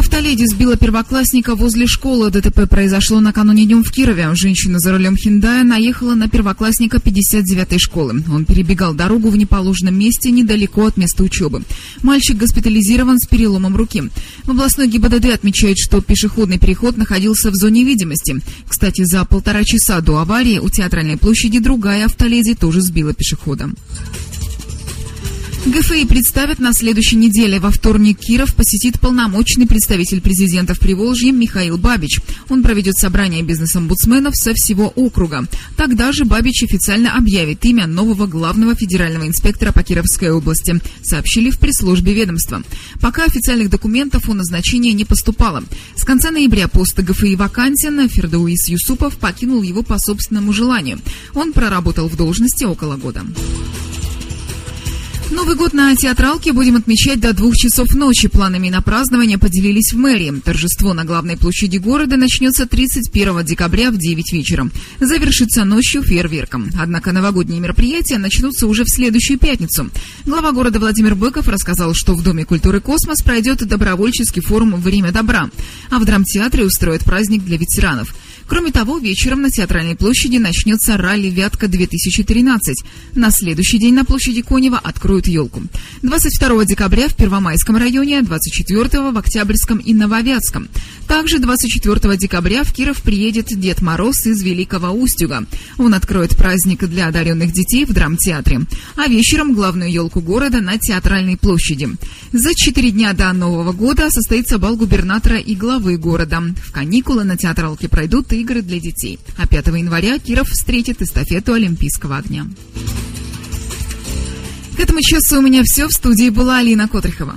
Автоледи сбила первоклассника возле школы. ДТП произошло накануне днем в Кирове. Женщина за рулем Хиндая наехала на первоклассника 59-й школы. Он перебегал дорогу в неположенном месте недалеко от места учебы. Мальчик госпитализирован с переломом руки. В областной ГИБДД отмечают, что пешеходный переход находился в зоне видимости. Кстати, за полтора часа до аварии у театральной площади другая автоледи тоже сбила пешехода. ГФИ представят на следующей неделе. Во вторник Киров посетит полномочный представитель президента в Приволжье Михаил Бабич. Он проведет собрание бизнес-омбудсменов со всего округа. Тогда же Бабич официально объявит имя нового главного федерального инспектора по Кировской области, сообщили в пресс-службе ведомства. Пока официальных документов о назначении не поступало. С конца ноября пост ГФИ вакантен, Фердаус Юсупов покинул его по собственному желанию. Он проработал в должности около года. Новый год на театралке будем отмечать до двух часов ночи. Планами на празднование поделились в мэрии. Торжество на главной площади города начнется 31 декабря в 9 вечера. Завершится ночью фейерверком. Однако новогодние мероприятия начнутся уже в следующую пятницу. Глава города Владимир Быков рассказал, что в Доме культуры «Космос» пройдет добровольческий форум «Время добра», а в драмтеатре устроят праздник для ветеранов. Кроме того, вечером на Театральной площади начнется ралли «Вятка-2013». На следующий день на площади Конева откроют елку. 22 декабря в Первомайском районе, 24 в Октябрьском и Нововятском. Также 24 декабря в Киров приедет Дед Мороз из Великого Устюга. Он откроет праздник для одаренных детей в драмтеатре. А вечером главную елку города на Театральной площади. За четыре дня до Нового года состоится бал губернатора и главы города. В каникулы на театралке пройдут игры для детей. А 5 января Киров встретит эстафету Олимпийского огня. К этому часу у меня все. В студии была Алина Котрихова.